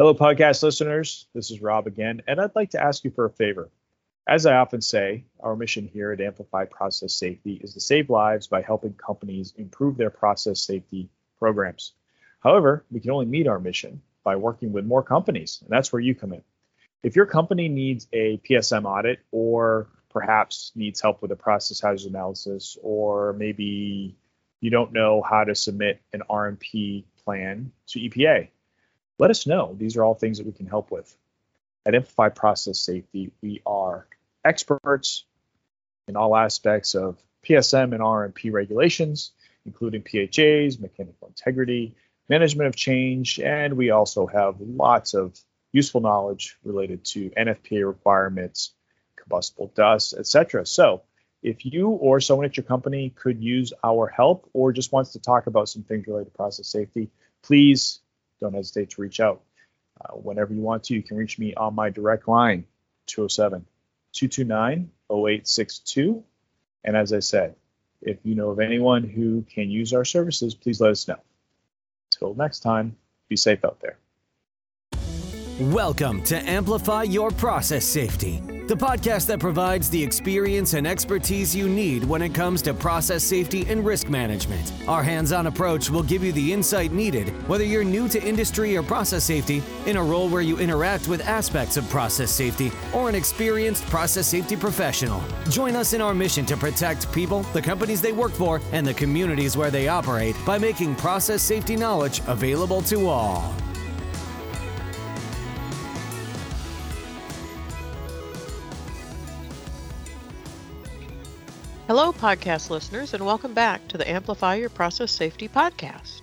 Hello, podcast listeners. This is Rob again, and I'd like to ask you for a favor. As I often say, our mission here at Amplify Process Safety is to save lives by helping companies improve their process safety programs. However, we can only meet our mission by working with more companies, and that's where you come in. If your company needs a PSM audit or perhaps needs help with a process hazard analysis, or maybe you don't know how to submit an RMP plan to EPA, let us know. These are all things that we can help with. At Amplify Process Safety, we are experts in all aspects of PSM and RMP regulations, including PHAs, mechanical integrity, management of change, and we also have lots of useful knowledge related to NFPA requirements, combustible dust, etc. So, if you or someone at your company could use our help or just wants to talk about some things related to process safety, please don't hesitate to reach out. Uh, whenever you want to, you can reach me on my direct line, 207 229 0862. And as I said, if you know of anyone who can use our services, please let us know. Until next time, be safe out there. Welcome to Amplify Your Process Safety the podcast that provides the experience and expertise you need when it comes to process safety and risk management. Our hands on approach will give you the insight needed, whether you're new to industry or process safety, in a role where you interact with aspects of process safety, or an experienced process safety professional. Join us in our mission to protect people, the companies they work for, and the communities where they operate by making process safety knowledge available to all. Hello, podcast listeners, and welcome back to the Amplify Your Process Safety podcast.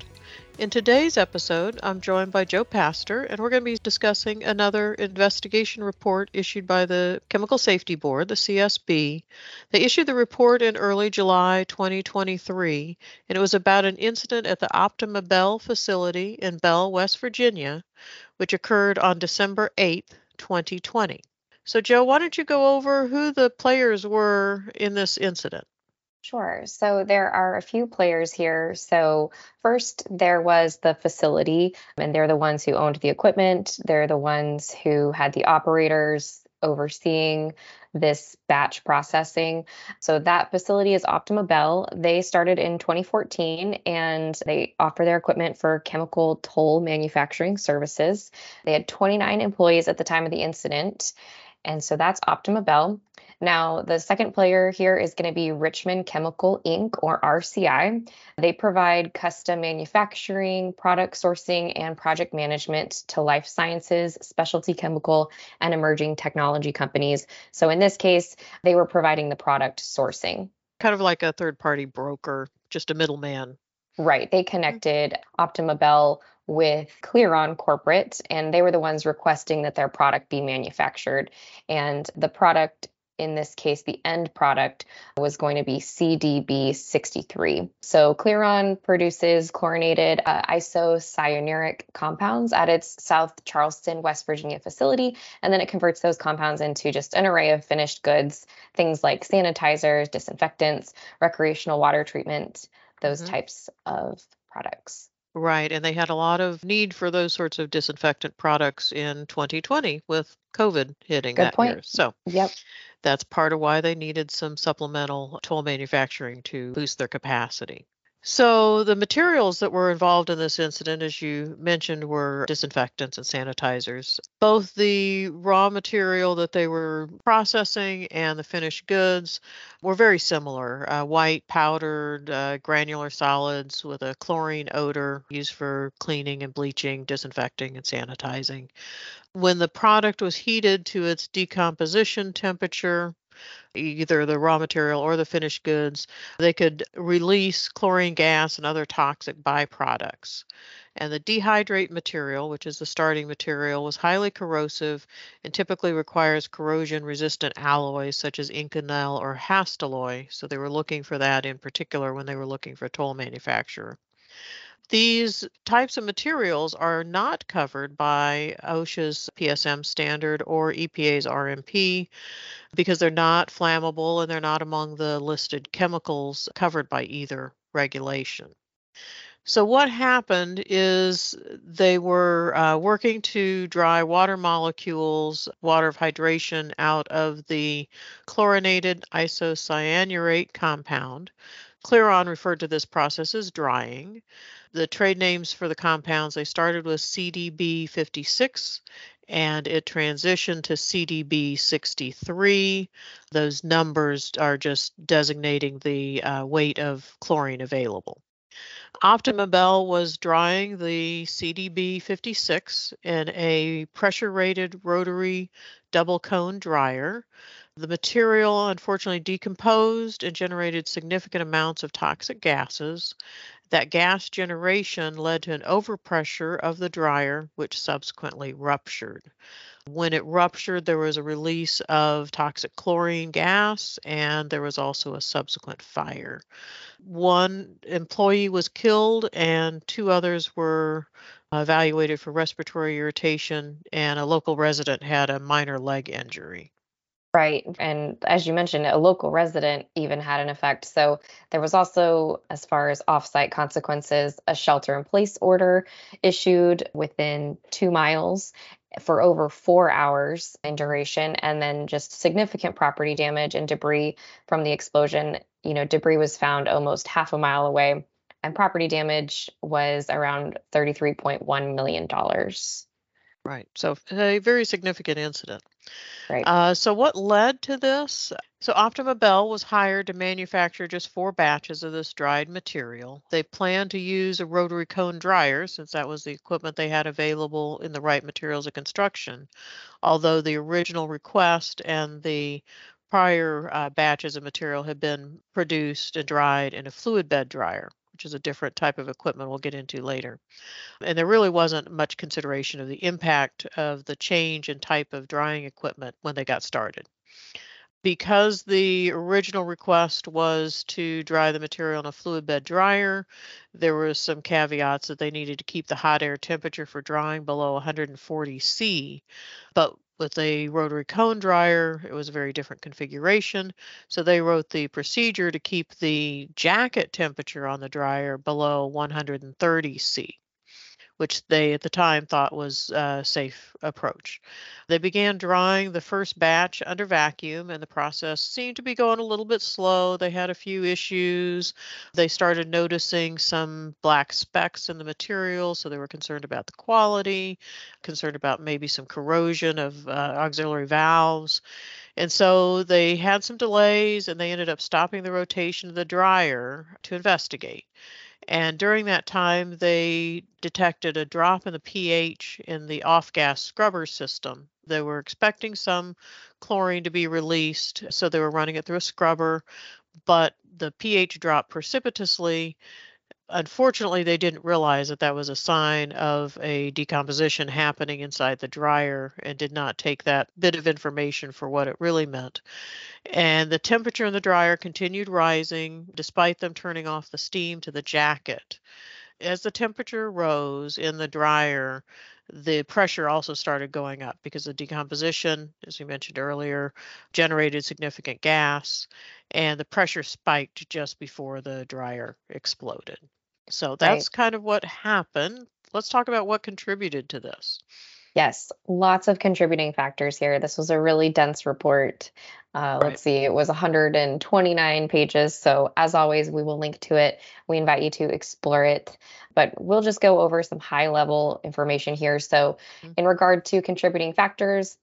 In today's episode, I'm joined by Jo Pastor, and we're going to be discussing another investigation report issued by the Chemical Safety Board, the CSB. They issued the report in early July 2023, and it was about an incident at the Optima Belle facility in Belle, West Virginia, which occurred on December 8, 2020. So, Jo, why don't you go over who the players were in this incident? Sure. So there are a few players here. So, first, there was the facility, and they're the ones who owned the equipment. They're the ones who had the operators overseeing this batch processing. So, that facility is Optima Belle. They started in 2014 and they offer their equipment for chemical toll manufacturing services. They had 29 employees at the time of the incident and so that's Optima Belle. Now, the second player here is going to be Richmond Chemical Inc. or RCI. They provide custom manufacturing, product sourcing, and project management to life sciences, specialty chemical, and emerging technology companies. So in this case, they were providing the product sourcing. Kind of like a third party broker, just a middleman. Right. They connected Optima Belle with Clearon Corporate, and they were the ones requesting that their product be manufactured. And the product in this case, the end product was going to be CDB63. So Clearon produces chlorinated uh, isocyanuric compounds at its South Charleston, West Virginia facility, and then it converts those compounds into just an array of finished goods, things like sanitizers, disinfectants, recreational water treatment, those mm-hmm. types of products. Right. And they had a lot of need for those sorts of disinfectant products in 2020 with COVID hitting Good that point. year. So, yep. That's part of why they needed some supplemental toll manufacturing to boost their capacity. So, the materials that were involved in this incident, as you mentioned, were disinfectants and sanitizers. Both the raw material that they were processing and the finished goods were very similar uh, white powdered uh, granular solids with a chlorine odor used for cleaning and bleaching, disinfecting, and sanitizing. When the product was heated to its decomposition temperature, either the raw material or the finished goods, they could release chlorine gas and other toxic byproducts. And the dehydrate material, which is the starting material, was highly corrosive and typically requires corrosion resistant alloys such as Inconel or Hastelloy. So they were looking for that in particular when they were looking for a toll manufacturer. These types of materials are not covered by OSHA's PSM standard or EPA's RMP because they're not flammable and they're not among the listed chemicals covered by either regulation. So, what happened is they were uh, working to dry water molecules, water of hydration, out of the chlorinated isocyanurate compound. Clearon referred to this process as drying. The trade names for the compounds, they started with CDB 56 and it transitioned to CDB 63. Those numbers are just designating the uh, weight of chlorine available. Optima Belle was drying the CDB 56 in a pressure rated rotary double cone dryer. The material unfortunately decomposed and generated significant amounts of toxic gases. That gas generation led to an overpressure of the dryer, which subsequently ruptured. When it ruptured, there was a release of toxic chlorine gas and there was also a subsequent fire. One employee was killed and two others were evaluated for respiratory irritation, and a local resident had a minor leg injury. Right. And as you mentioned, a local resident even had an effect. So there was also, as far as offsite consequences, a shelter in place order issued within two miles for over four hours in duration, and then just significant property damage and debris from the explosion. You know, debris was found almost half a mile away, and property damage was around $33.1 million. Right. So a very significant incident. Right. Uh, so what led to this? So Optima Bell was hired to manufacture just four batches of this dried material. They planned to use a rotary cone dryer since that was the equipment they had available in the right materials of construction. Although the original request and the prior uh, batches of material had been produced and dried in a fluid bed dryer which is a different type of equipment we'll get into later. And there really wasn't much consideration of the impact of the change in type of drying equipment when they got started. Because the original request was to dry the material in a fluid bed dryer, there were some caveats that they needed to keep the hot air temperature for drying below 140 C. But with a rotary cone dryer, it was a very different configuration. So they wrote the procedure to keep the jacket temperature on the dryer below 130 C which they at the time thought was a safe approach. They began drying the first batch under vacuum, and the process seemed to be going a little bit slow. They had a few issues. They started noticing some black specks in the material, so they were concerned about the quality, concerned about maybe some corrosion of uh, auxiliary valves. And so they had some delays and they ended up stopping the rotation of the dryer to investigate. And during that time, they detected a drop in the pH in the off gas scrubber system. They were expecting some chlorine to be released, so they were running it through a scrubber, but the pH dropped precipitously unfortunately, they didn't realize that that was a sign of a decomposition happening inside the dryer and did not take that bit of information for what it really meant. And the temperature in the dryer continued rising despite them turning off the steam to the jacket. As the temperature rose in the dryer, the pressure also started going up because the decomposition, as we mentioned earlier, generated significant gas and the pressure spiked just before the dryer exploded. So that's right. kind of what happened. Let's talk about what contributed to this. Yes, lots of contributing factors here. This was a really dense report. Uh, right. Let's see, it was 129 pages. So, as always, we will link to it. We invite you to explore it, but we'll just go over some high level information here. So, mm-hmm. in regard to contributing factors,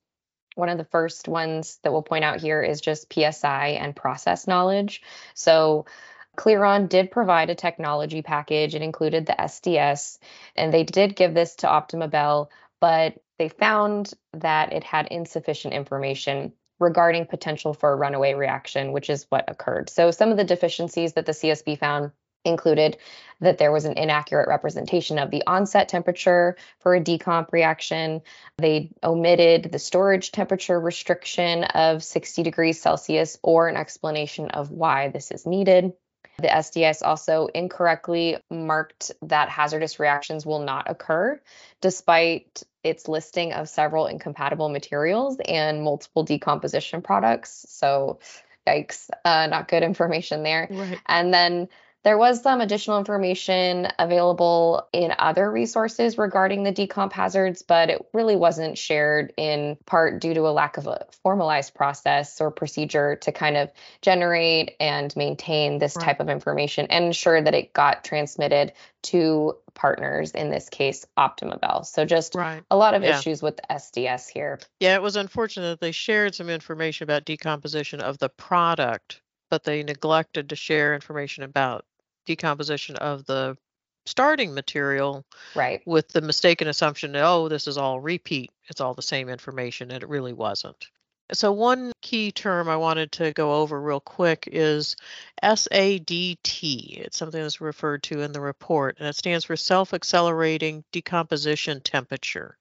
one of the first ones that we'll point out here is just PSI and process knowledge. So, Clearon did provide a technology package. It included the SDS, and they did give this to Optima Belle, but they found that it had insufficient information regarding potential for a runaway reaction, which is what occurred. So some of the deficiencies that the CSB found included that there was an inaccurate representation of the onset temperature for a decomp reaction. They omitted the storage temperature restriction of 60 degrees Celsius or an explanation of why this is needed. The SDS also incorrectly marked that hazardous reactions will not occur, despite its listing of several incompatible materials and multiple decomposition products. So, yikes, uh, not good information there. Right. And then There was some additional information available in other resources regarding the decomp hazards, but it really wasn't shared in part due to a lack of a formalized process or procedure to kind of generate and maintain this right. type of information and ensure that it got transmitted to partners, in this case, Optima Belle. So just right. a lot of yeah. issues with SDS here. Yeah, it was unfortunate that they shared some information about decomposition of the product, but they neglected to share information about decomposition of the starting material right. with the mistaken assumption that oh this is all repeat it's all the same information and it really wasn't. So one key term i wanted to go over real quick is sadt it's something that's referred to in the report and it stands for self-accelerating decomposition temperature.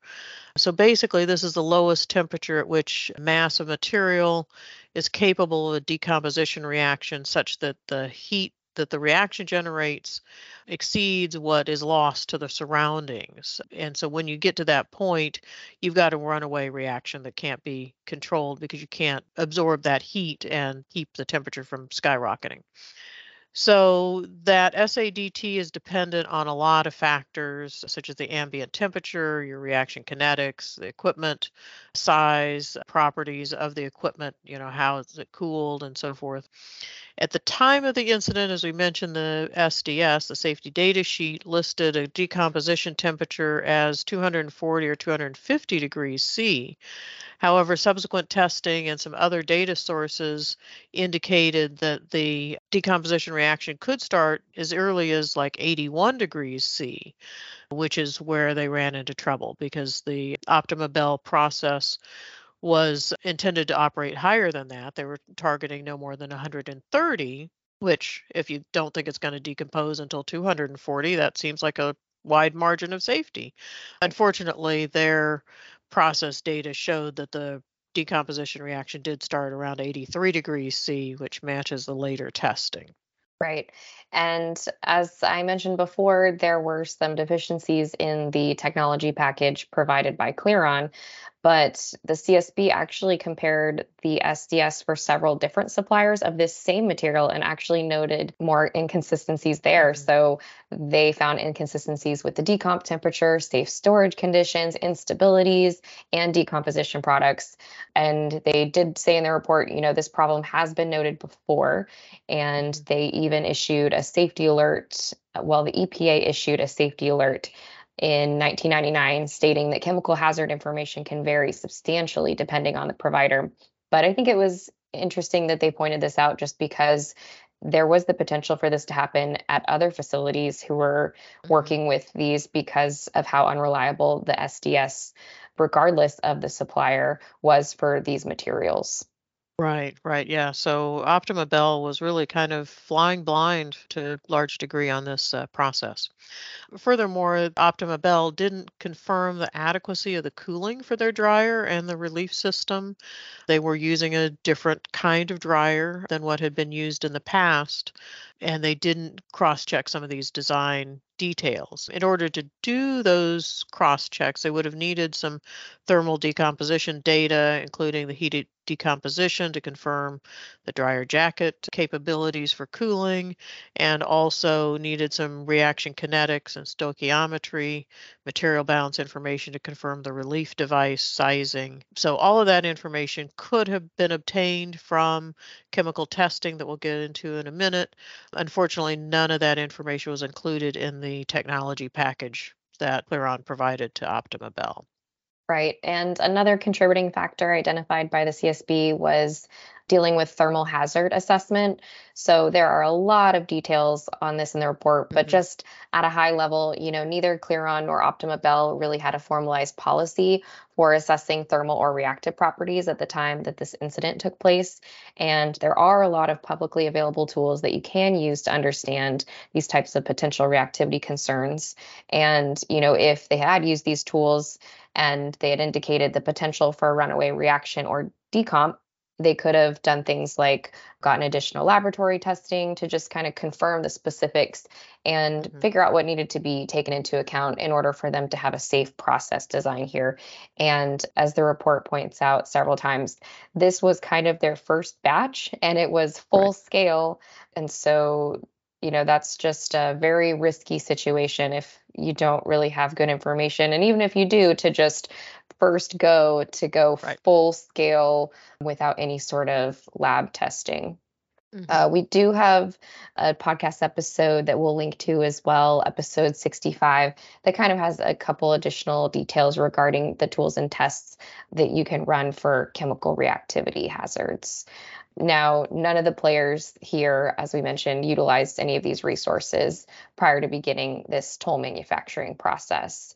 So basically this is the lowest temperature at which mass of material is capable of a decomposition reaction such that the heat that the reaction generates exceeds what is lost to the surroundings. And so when you get to that point, you've got a runaway reaction that can't be controlled because you can't absorb that heat and keep the temperature from skyrocketing. So that SADT is dependent on a lot of factors such as the ambient temperature, your reaction kinetics, the equipment size, properties of the equipment, you know, how is it cooled and so forth. At the time of the incident, as we mentioned, the SDS, the safety data sheet, listed a decomposition temperature as 240 or 250 degrees C. However, subsequent testing and some other data sources indicated that the decomposition reaction could start as early as like 81 degrees C, which is where they ran into trouble because the Optima Belle process was intended to operate higher than that. They were targeting no more than 130, which, if you don't think it's going to decompose until 240, that seems like a wide margin of safety. Unfortunately, their process data showed that the decomposition reaction did start around 83 degrees C, which matches the later testing. Right. And as I mentioned before, there were some deficiencies in the technology package provided by Clearon but the CSB actually compared the SDS for several different suppliers of this same material and actually noted more inconsistencies there. Mm-hmm. So they found inconsistencies with the decomp temperature, safe storage conditions, instabilities, and decomposition products. And they did say in their report, you know, this problem has been noted before, and mm-hmm. they even issued a safety alert. Well, the EPA issued a safety alert in 1999 stating that chemical hazard information can vary substantially depending on the provider. But I think it was interesting that they pointed this out just because there was the potential for this to happen at other facilities who were mm-hmm. working with these because of how unreliable the SDS, regardless of the supplier, was for these materials. Right, right. Yeah. So Optima Belle was really kind of flying blind to a large degree on this uh, process. Furthermore, Optima Belle didn't confirm the adequacy of the cooling for their dryer and the relief system. They were using a different kind of dryer than what had been used in the past, and they didn't cross check some of these design details. In order to do those cross checks, they would have needed some thermal decomposition data, including the heated decomposition to confirm the dryer jacket capabilities for cooling, and also needed some reaction kinetics and stoichiometry, material balance information to confirm the relief device sizing. So, all of that information could have been obtained from chemical testing that we'll get into in a minute. Unfortunately, none of that information was included in the technology package that Clearon provided to Optima Belle. Right. And another contributing factor identified by the CSB was dealing with thermal hazard assessment. So there are a lot of details on this in the report, but mm-hmm. just at a high level, you know, neither Clearon nor Optima Belle really had a formalized policy for assessing thermal or reactive properties at the time that this incident took place. And there are a lot of publicly available tools that you can use to understand these types of potential reactivity concerns. And, you know, if they had used these tools, and they had indicated the potential for a runaway reaction or decomp, they could have done things like gotten additional laboratory testing to just kind of confirm the specifics and mm-hmm. figure out what needed to be taken into account in order for them to have a safe process design here. And as the report points out several times, this was kind of their first batch and it was full right. scale. And so you know, that's just a very risky situation if you don't really have good information. And even if you do, to just first go to go right. full scale without any sort of lab testing. Mm-hmm. Uh, we do have a podcast episode that we'll link to as well, episode 65, that kind of has a couple additional details regarding the tools and tests that you can run for chemical reactivity hazards. Now, none of the players here, as we mentioned, utilized any of these resources prior to beginning this toll manufacturing process.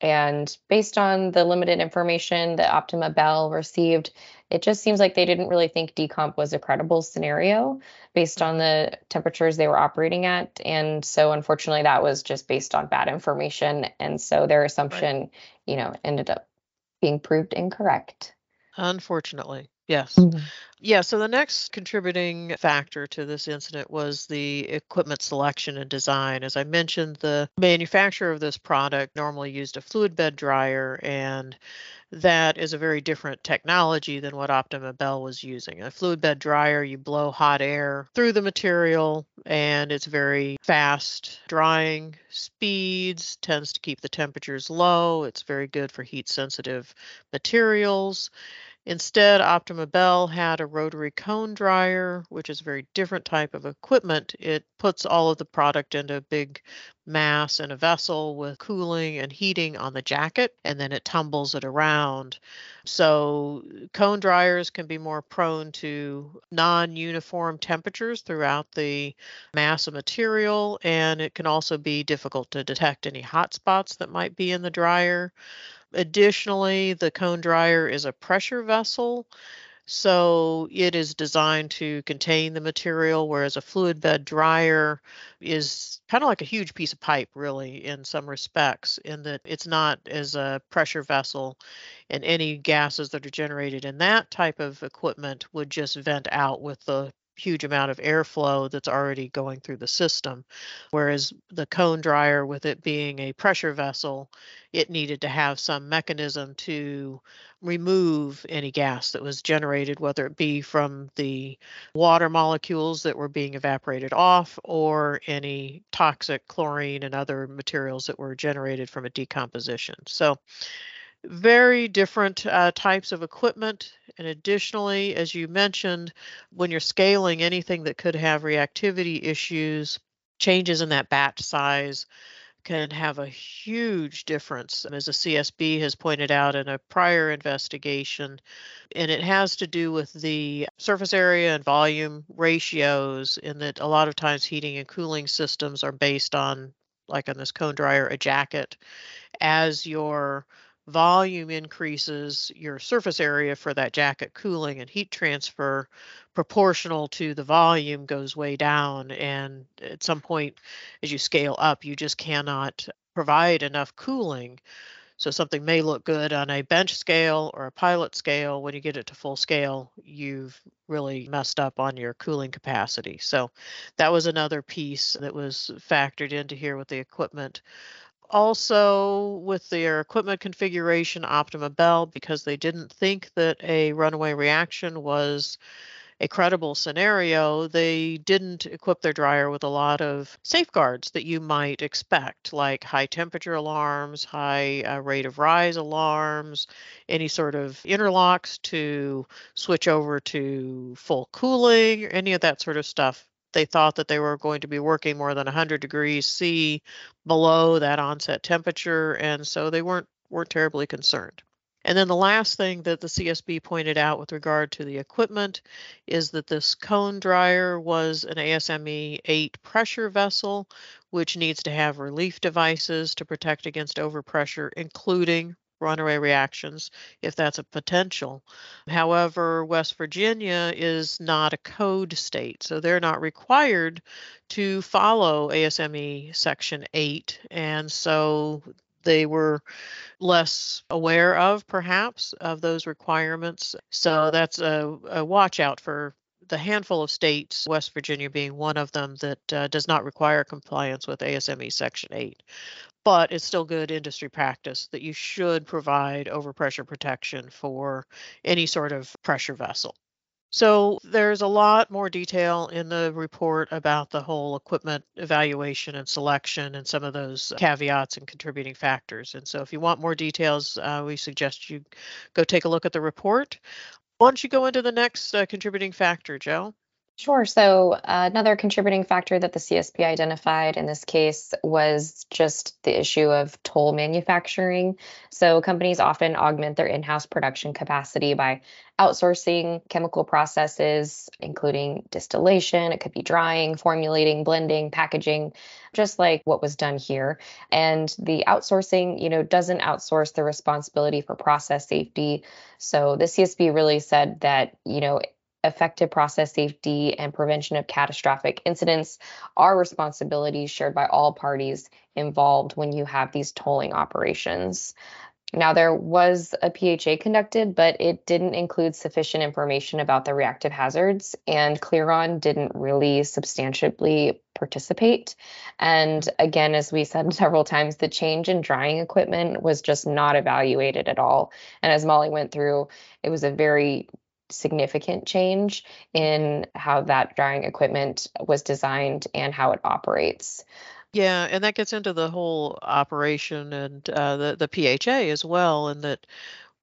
And based on the limited information that Optima Belle received, it just seems like they didn't really think decomp was a credible scenario based on the temperatures they were operating at. And so, unfortunately, that was just based on bad information. And so their assumption, right. you know, ended up being proved incorrect. Unfortunately. Yes. Mm-hmm. Yeah. So the next contributing factor to this incident was the equipment selection and design. As I mentioned, the manufacturer of this product normally used a fluid bed dryer, and that is a very different technology than what Optima Belle was using. A fluid bed dryer, you blow hot air through the material, and it's very fast drying speeds, tends to keep the temperatures low. It's very good for heat sensitive materials. Instead, Optima Belle had a rotary cone dryer, which is a very different type of equipment. It puts all of the product into a big mass in a vessel with cooling and heating on the jacket, and then it tumbles it around. So, cone dryers can be more prone to non uniform temperatures throughout the mass of material, and it can also be difficult to detect any hot spots that might be in the dryer. Additionally, the cone dryer is a pressure vessel, so it is designed to contain the material, whereas a fluid bed dryer is kind of like a huge piece of pipe, really, in some respects, in that it's not as a pressure vessel, and any gases that are generated in that type of equipment would just vent out with the huge amount of airflow that's already going through the system. Whereas the cone dryer, with it being a pressure vessel, it needed to have some mechanism to remove any gas that was generated, whether it be from the water molecules that were being evaporated off or any toxic chlorine and other materials that were generated from a decomposition. So very different uh, types of equipment. And additionally, as you mentioned, when you're scaling anything that could have reactivity issues, changes in that batch size can have a huge difference, as the CSB has pointed out in a prior investigation. And it has to do with the surface area and volume ratios, in that a lot of times heating and cooling systems are based on, like on this cone dryer, a jacket. As your volume increases, your surface area for that jacket cooling and heat transfer proportional to the volume goes way down. And at some point, as you scale up, you just cannot provide enough cooling. So something may look good on a bench scale or a pilot scale. When you get it to full scale, you've really messed up on your cooling capacity. So that was another piece that was factored into here with the equipment also with their equipment configuration optima belle because they didn't think that a runaway reaction was a credible scenario they didn't equip their dryer with a lot of safeguards that you might expect like high temperature alarms high uh, rate of rise alarms any sort of interlocks to switch over to full cooling any of that sort of stuff they thought that they were going to be working more than 100 degrees C below that onset temperature, and so they weren't weren't terribly concerned. And then the last thing that the CSB pointed out with regard to the equipment is that this cone dryer was an ASME 8 pressure vessel, which needs to have relief devices to protect against overpressure, including runaway reactions if that's a potential. However, West Virginia is not a code state, so they're not required to follow ASME Section 8. And so they were less aware of, perhaps, of those requirements. So that's a, a watch out for the handful of states, West Virginia being one of them, that uh, does not require compliance with ASME Section 8 but it's still good industry practice that you should provide overpressure protection for any sort of pressure vessel. So there's a lot more detail in the report about the whole equipment evaluation and selection and some of those caveats and contributing factors. And so if you want more details, uh, we suggest you go take a look at the report. Why don't you go into the next uh, contributing factor, Jo? Sure. So, uh, another contributing factor that the CSB identified in this case was just the issue of toll manufacturing. So, companies often augment their in house production capacity by outsourcing chemical processes, including distillation, it could be drying, formulating, blending, packaging, just like what was done here. And the outsourcing, you know, doesn't outsource the responsibility for process safety. So, the CSB really said that, you know, effective process safety and prevention of catastrophic incidents are responsibilities shared by all parties involved when you have these tolling operations. Now, there was a PHA conducted, but it didn't include sufficient information about the reactive hazards, and Clearon didn't really substantially participate. And again, as we said several times, the change in drying equipment was just not evaluated at all. And as Molly went through, it was a very significant change in how that drying equipment was designed and how it operates. Yeah, and that gets into the whole operation and uh, the the PHA as well, and that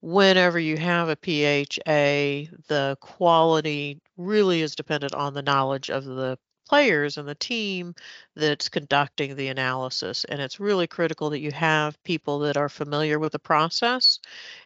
whenever you have a PHA, the quality really is dependent on the knowledge of the players and the team that's conducting the analysis. And it's really critical that you have people that are familiar with the process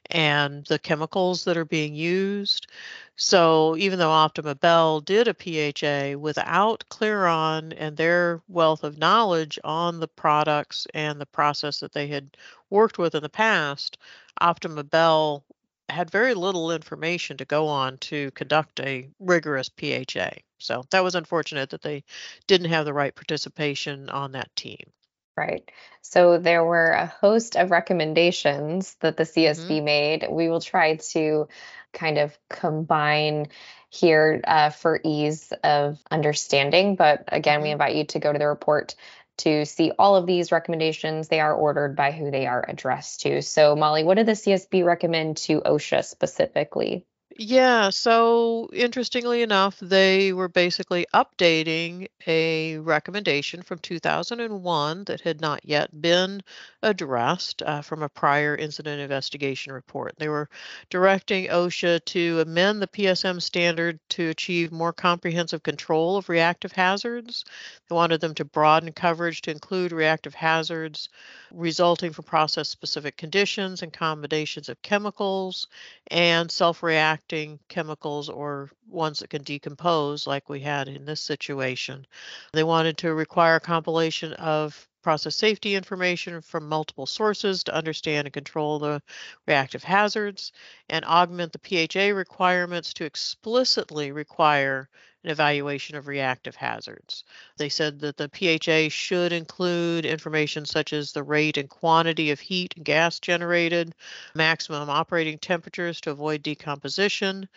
and the chemicals that are being used. So even though Optima Belle did a PHA without Clearon and their wealth of knowledge on the products and the process that they had worked with in the past, Optima Belle had very little information to go on to conduct a rigorous PHA. So that was unfortunate that they didn't have the right participation on that team. Right. So there were a host of recommendations that the CSB mm-hmm. made. We will try to kind of combine here uh, for ease of understanding. But again, we mm-hmm. invite you to go to the report to see all of these recommendations. They are ordered by who they are addressed to. So, Molly, what did the CSB recommend to OSHA specifically? Yeah, so interestingly enough, they were basically updating a recommendation from 2001 that had not yet been addressed uh, from a prior incident investigation report. They were directing OSHA to amend the PSM standard to achieve more comprehensive control of reactive hazards. They wanted them to broaden coverage to include reactive hazards resulting from process specific conditions and combinations of chemicals and self reacting chemicals or ones that can decompose, like we had in this situation. They wanted to require compilation of process safety information from multiple sources to understand and control the reactive hazards, and augment the PHA requirements to explicitly require an evaluation of reactive hazards. They said that the PHA should include information such as the rate and quantity of heat and gas generated, maximum operating temperatures to avoid decomposition,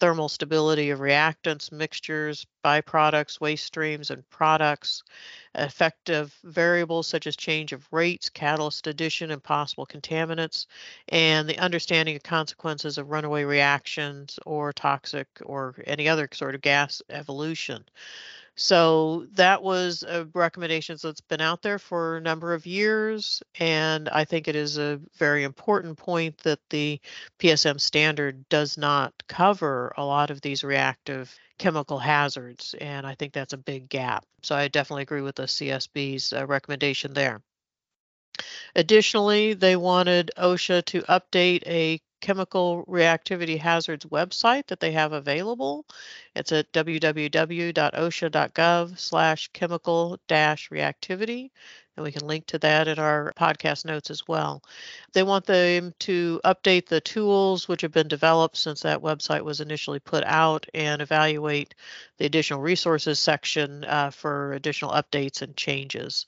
thermal stability of reactants, mixtures, byproducts, waste streams, and products, effective variables such as change of rates, catalyst addition, and possible contaminants, and the understanding of consequences of runaway reactions or toxic or any other sort of gas evolution. So that was a recommendation that's been out there for a number of years, and I think it is a very important point that the PSM standard does not cover a lot of these reactive chemical hazards, and I think that's a big gap. So I definitely agree with the CSB's uh, recommendation there. Additionally, they wanted OSHA to update a chemical reactivity hazards website that they have available. It's at www.osha.gov slash chemical dash reactivity. And we can link to that in our podcast notes as well. They want them to update the tools which have been developed since that website was initially put out and evaluate the additional resources section uh, for additional updates and changes.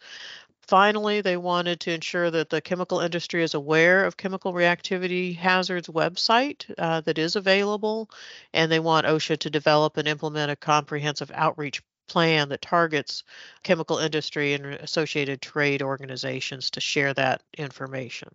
Finally, they wanted to ensure that the chemical industry is aware of chemical reactivity hazards website uh, that is available, and they want OSHA to develop and implement a comprehensive outreach plan that targets chemical industry and associated trade organizations to share that information.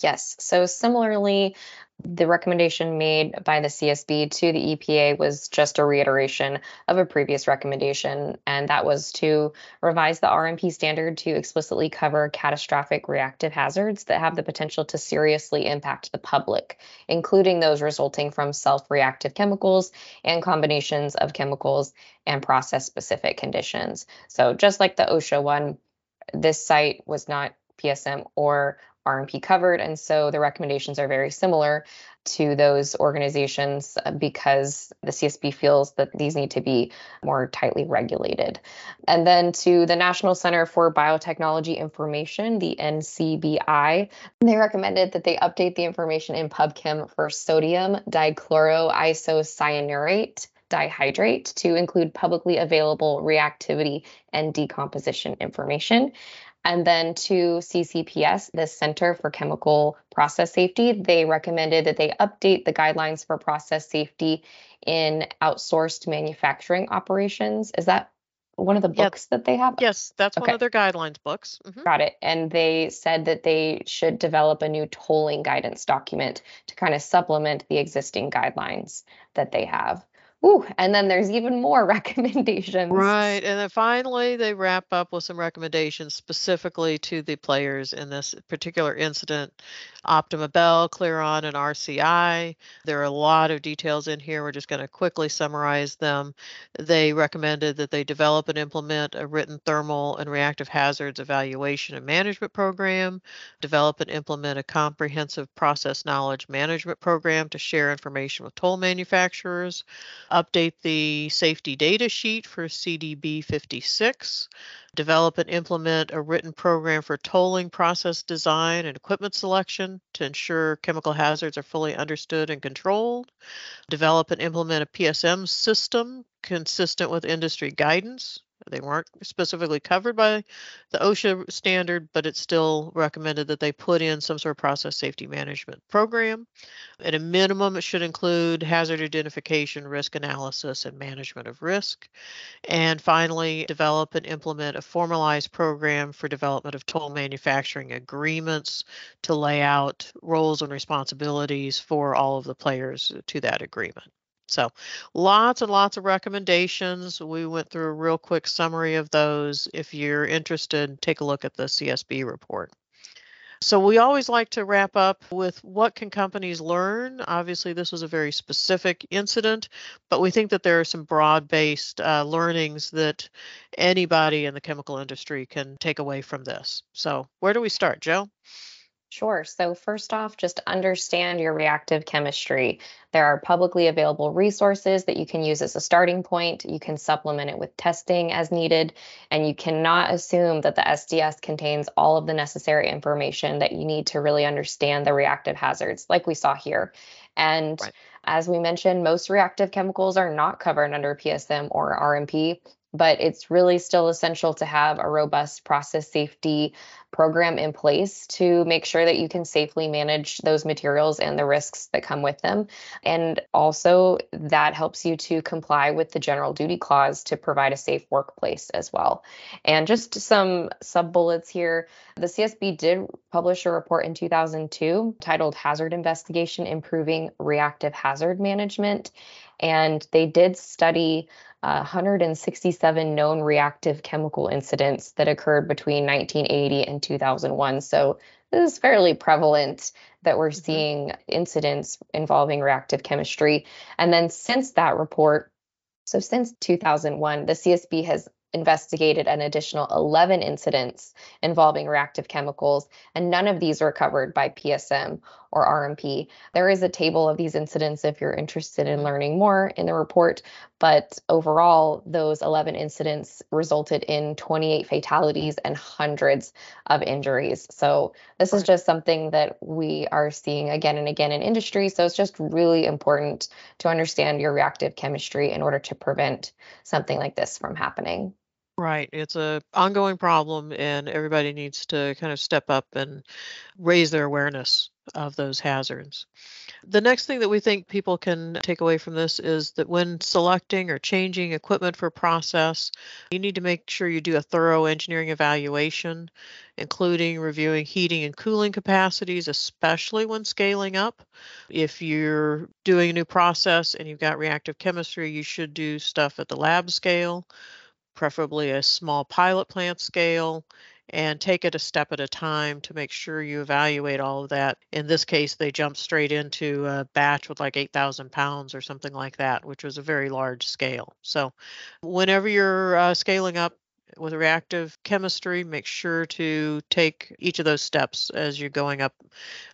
Yes. So similarly, the recommendation made by the CSB to the EPA was just a reiteration of a previous recommendation, and that was to revise the RMP standard to explicitly cover catastrophic reactive hazards that have the potential to seriously impact the public, including those resulting from self reactive chemicals and combinations of chemicals and process specific conditions. So, just like the OSHA one, this site was not PSM or RMP covered. And so the recommendations are very similar to those organizations uh, because the CSB feels that these need to be more tightly regulated. And then to the National Center for Biotechnology Information, the NCBI, they recommended that they update the information in PubChem for sodium dichloroisocyanurate dihydrate to include publicly available reactivity and decomposition information. And then to CCPS, the Center for Chemical Process Safety, they recommended that they update the guidelines for process safety in outsourced manufacturing operations. Is that one of the books that they have? Yes, that's okay. one of their guidelines books. Mm-hmm. Got it. And they said that they should develop a new tolling guidance document to kind of supplement the existing guidelines that they have. Ooh, and then there's even more recommendations. Right. And then finally, they wrap up with some recommendations specifically to the players in this particular incident Optima Belle, Clearon, and RCI. There are a lot of details in here. We're just going to quickly summarize them. They recommended that they develop and implement a written thermal and reactive hazards evaluation and management program, develop and implement a comprehensive process knowledge management program to share information with toll manufacturers update the safety data sheet for CDB 56, develop and implement a written program for tolling process design and equipment selection to ensure chemical hazards are fully understood and controlled, develop and implement a PSM system consistent with industry guidance, they weren't specifically covered by the OSHA standard, but it's still recommended that they put in some sort of process safety management program. At a minimum, it should include hazard identification, risk analysis, and management of risk. And finally, develop and implement a formalized program for development of toll manufacturing agreements to lay out roles and responsibilities for all of the players to that agreement. So lots and lots of recommendations. We went through a real quick summary of those. If you're interested, take a look at the CSB report. So we always like to wrap up with what can companies learn? Obviously, this was a very specific incident, but we think that there are some broad-based uh, learnings that anybody in the chemical industry can take away from this. So where do we start, Jo? Sure. So, first off, just understand your reactive chemistry. There are publicly available resources that you can use as a starting point. You can supplement it with testing as needed, and you cannot assume that the SDS contains all of the necessary information that you need to really understand the reactive hazards, like we saw here. And right. as we mentioned, most reactive chemicals are not covered under PSM or RMP but it's really still essential to have a robust process safety program in place to make sure that you can safely manage those materials and the risks that come with them. And also, that helps you to comply with the general duty clause to provide a safe workplace as well. And just some sub bullets here the CSB did publish a report in 2002 titled Hazard Investigation Improving Reactive Hazard Management. And they did study 167 known reactive chemical incidents that occurred between 1980 and 2001. So this is fairly prevalent that we're mm-hmm. seeing incidents involving reactive chemistry. And then since that report, so since 2001, the CSB has investigated an additional 11 incidents involving reactive chemicals, and none of these were covered by PSM or RMP. There is a table of these incidents if you're interested in learning more in the report, but overall, those 11 incidents resulted in 28 fatalities and hundreds of injuries. So, this is just something that we are seeing again and again in industry. So, it's just really important to understand your reactive chemistry in order to prevent something like this from happening. Right. It's a ongoing problem and everybody needs to kind of step up and raise their awareness of those hazards. The next thing that we think people can take away from this is that when selecting or changing equipment for process, you need to make sure you do a thorough engineering evaluation, including reviewing heating and cooling capacities, especially when scaling up. If you're doing a new process and you've got reactive chemistry, you should do stuff at the lab scale, preferably a small pilot plant scale and take it a step at a time to make sure you evaluate all of that. In this case, they jumped straight into a batch with like 8,000 pounds or something like that, which was a very large scale. So, whenever you're uh, scaling up, with reactive chemistry, make sure to take each of those steps as you're going up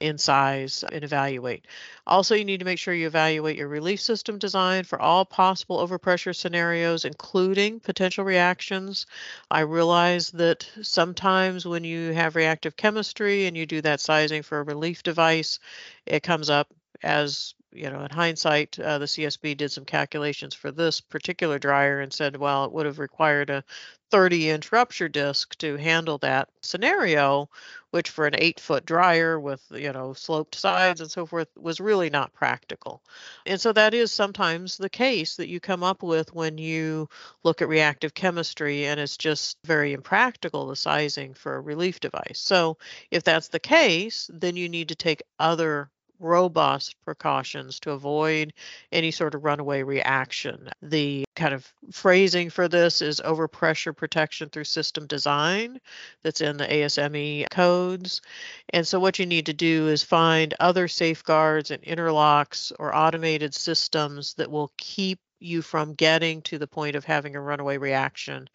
in size and evaluate. Also, you need to make sure you evaluate your relief system design for all possible overpressure scenarios, including potential reactions. I realize that sometimes when you have reactive chemistry and you do that sizing for a relief device, it comes up as you know, in hindsight, uh, the CSB did some calculations for this particular dryer and said, well, it would have required a 30 inch rupture disc to handle that scenario, which for an eight foot dryer with, you know, sloped sides and so forth was really not practical. And so that is sometimes the case that you come up with when you look at reactive chemistry and it's just very impractical, the sizing for a relief device. So if that's the case, then you need to take other robust precautions to avoid any sort of runaway reaction. The kind of phrasing for this is overpressure protection through system design that's in the ASME codes. And so what you need to do is find other safeguards and interlocks or automated systems that will keep you from getting to the point of having a runaway reaction.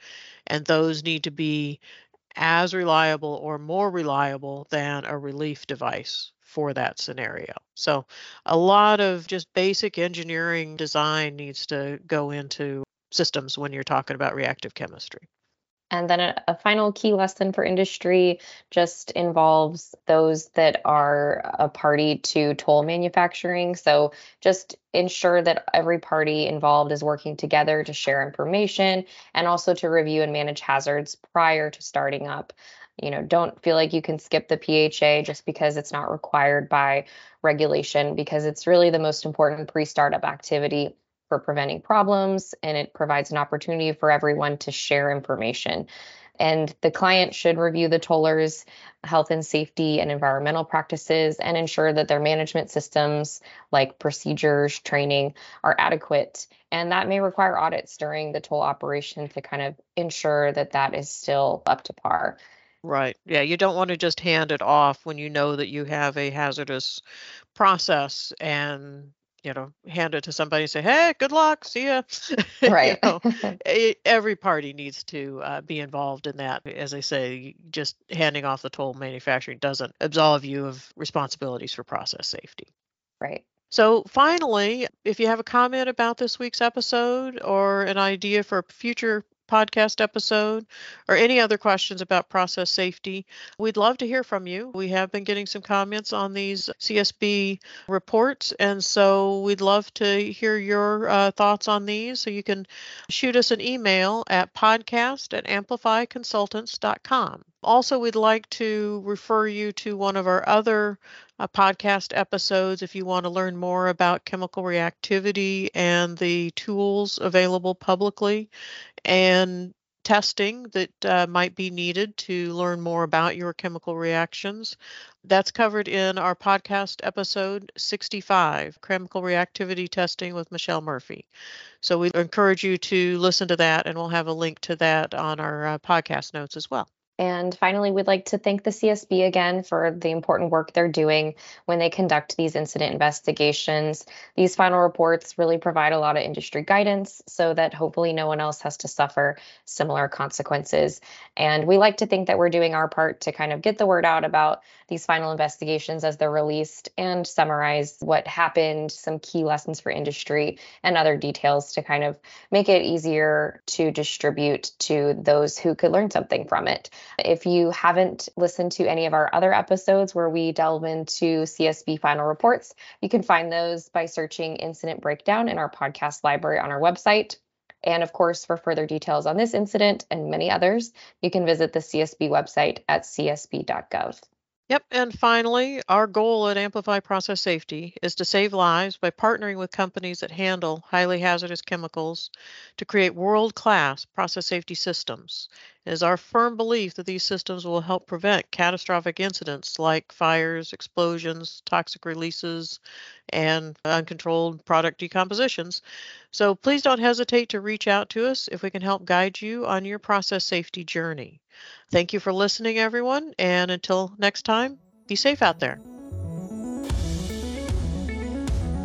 And those need to be as reliable or more reliable than a relief device for that scenario. So a lot of just basic engineering design needs to go into systems when you're talking about reactive chemistry. And then a, a, final key lesson for industry just involves those that are a party to toll manufacturing. So just ensure that every party involved is working together to share information and also to review and manage hazards prior to starting up you know don't feel like you can skip the PHA just because it's not required by regulation because it's really the most important pre-startup activity for preventing problems and it provides an opportunity for everyone to share information. And the client should review the tollers health and safety and environmental practices and ensure that their management systems like procedures training are adequate. And that may require audits during the toll operation to kind of ensure that that is still up to par Right. Yeah, you don't want to just hand it off when you know that you have a hazardous process and you know hand it to somebody and say hey good luck see ya. Right. you know, every party needs to uh, be involved in that as i say just handing off the toll manufacturing doesn't absolve you of responsibilities for process safety. Right. So, finally, if you have a comment about this week's episode or an idea for a future podcast episode or any other questions about process safety, we'd love to hear from you. We have been getting some comments on these CSB reports, and so we'd love to hear your uh, thoughts on these. So you can shoot us an email at podcast at amplifyconsultants.com. Also, we'd like to refer you to one of our other uh, podcast episodes if you want to learn more about chemical reactivity and the tools available publicly and testing that uh, might be needed to learn more about your chemical reactions. That's covered in our podcast episode 65, Chemical Reactivity Testing with Michelle Murphy. So we encourage you to listen to that, and we'll have a link to that on our uh, podcast notes as well. And finally, we'd like to thank the CSB again for the important work they're doing when they conduct these incident investigations. These final reports really provide a lot of industry guidance so that hopefully no one else has to suffer similar consequences. And we like to think that we're doing our part to kind of get the word out about these final investigations as they're released and summarize what happened, some key lessons for industry, and other details to kind of make it easier to distribute to those who could learn something from it. If you haven't listened to any of our other episodes where we delve into CSB final reports, you can find those by searching incident breakdown in our podcast library on our website. And of course, for further details on this incident and many others, you can visit the CSB website at csb.gov. Yep. And finally, our goal at Amplify Process Safety is to save lives by partnering with companies that handle highly hazardous chemicals to create world class process safety systems. It is our firm belief that these systems will help prevent catastrophic incidents like fires, explosions, toxic releases, and uncontrolled product decompositions. So please don't hesitate to reach out to us if we can help guide you on your process safety journey. Thank you for listening, everyone. And until next time, be safe out there.